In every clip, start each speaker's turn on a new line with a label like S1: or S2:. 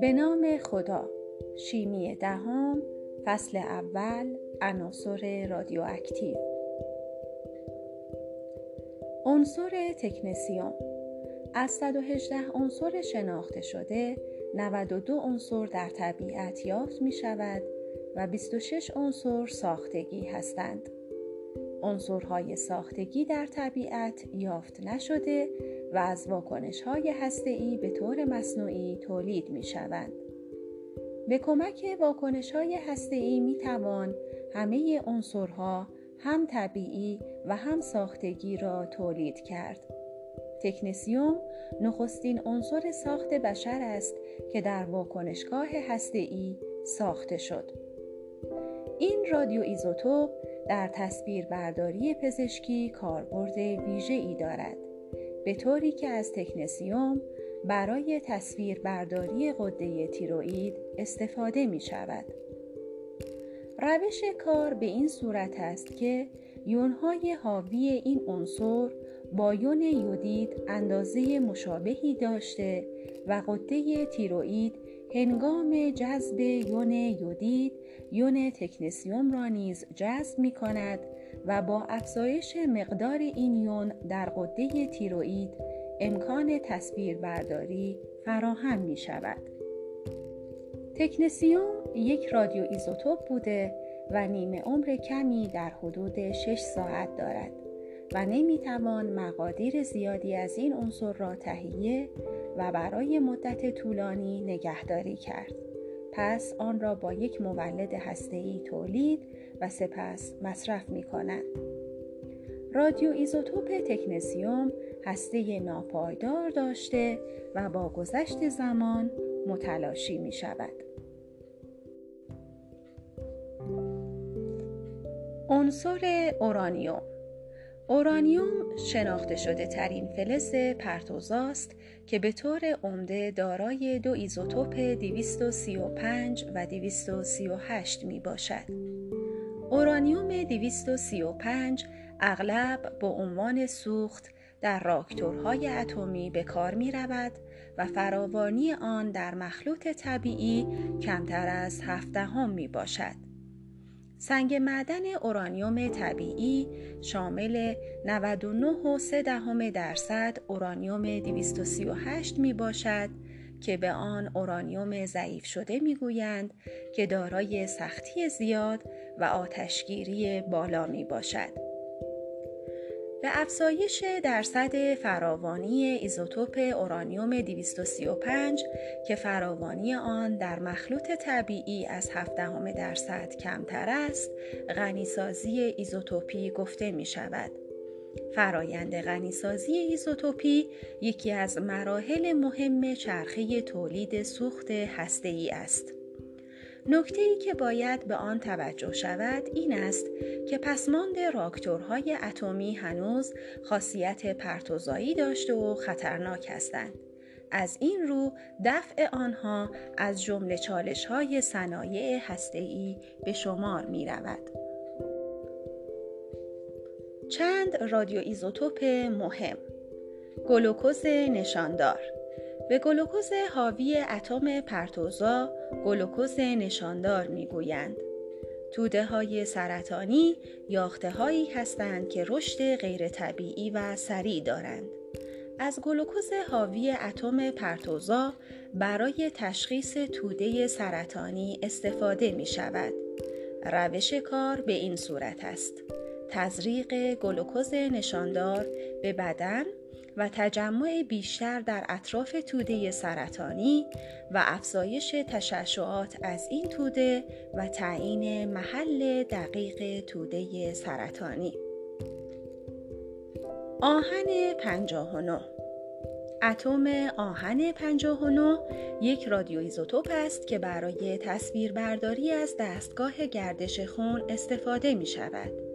S1: به نام خدا. شیمی دهم فصل اول عناصر رادیواکتیو. عنصر تکنسیوم از 118 عنصر شناخته شده 92 عنصر در طبیعت یافت می شود و 26 عنصر ساختگی هستند. عنصرهای ساختگی در طبیعت یافت نشده و از واکنش های هسته‌ای به طور مصنوعی تولید می شوند. به کمک واکنش های هسته‌ای می توان همه عنصرها هم طبیعی و هم ساختگی را تولید کرد. تکنسیوم نخستین عنصر ساخت بشر است که در واکنشگاه هسته‌ای ساخته شد. این رادیو ایزوتوپ در تصویر برداری پزشکی کاربرد ویژه ای دارد به طوری که از تکنسیوم برای تصویر برداری قده تیروئید استفاده می شود. روش کار به این صورت است که یونهای حاوی این عنصر با یون یودید اندازه مشابهی داشته و قده تیروئید هنگام جذب یون یودید یون تکنسیوم را نیز جذب می کند و با افزایش مقدار این یون در قده تیروئید امکان تصویر برداری فراهم می شود. تکنسیوم یک رادیو ایزوتوپ بوده و نیمه عمر کمی در حدود 6 ساعت دارد و نمی‌توان مقادیر زیادی از این عنصر را تهیه و برای مدت طولانی نگهداری کرد. پس آن را با یک مولد هسته‌ای تولید و سپس مصرف می کنند. رادیو ایزوتوپ تکنسیوم هسته ناپایدار داشته و با گذشت زمان متلاشی می شود. عنصر اورانیوم اورانیوم شناخته شده ترین فلز پرتوزاست که به طور عمده دارای دو ایزوتوپ 235 و 238 می باشد. اورانیوم 235 اغلب به عنوان سوخت در راکتورهای اتمی به کار می رود و فراوانی آن در مخلوط طبیعی کمتر از هفدهم می باشد. سنگ معدن اورانیوم طبیعی شامل 99.3 درصد اورانیوم 238 می باشد که به آن اورانیوم ضعیف شده می گویند که دارای سختی زیاد و آتشگیری بالا می باشد. به افزایش درصد فراوانی ایزوتوپ اورانیوم 235 که فراوانی آن در مخلوط طبیعی از 7 درصد کمتر است غنیسازی ایزوتوپی گفته می شود. فرایند غنیسازی ایزوتوپی یکی از مراحل مهم چرخه تولید سوخت هسته‌ای است. نکته ای که باید به آن توجه شود این است که پسماند راکتورهای اتمی هنوز خاصیت پرتوزایی داشته و خطرناک هستند. از این رو دفع آنها از جمله چالش های صنایع هسته‌ای به شمار می رود. چند رادیو ایزوتوپ مهم گلوکوز نشاندار به گلوکوز حاوی اتم پرتوزا گلوکوز نشاندار می‌گویند. توده های سرطانی یاخته هایی هستند که رشد غیر طبیعی و سریع دارند. از گلوکوز حاوی اتم پرتوزا برای تشخیص توده سرطانی استفاده می شود. روش کار به این صورت است. تزریق گلوکوز نشاندار به بدن و تجمع بیشتر در اطراف توده سرطانی و افزایش تشعشعات از این توده و تعیین محل دقیق توده سرطانی آهن 59 اتم آهن 59 یک رادیویزوتوپ است که برای تصویربرداری از دستگاه گردش خون استفاده می شود.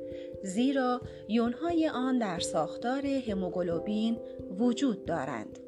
S1: زیرا یونهای آن در ساختار هموگلوبین وجود دارند.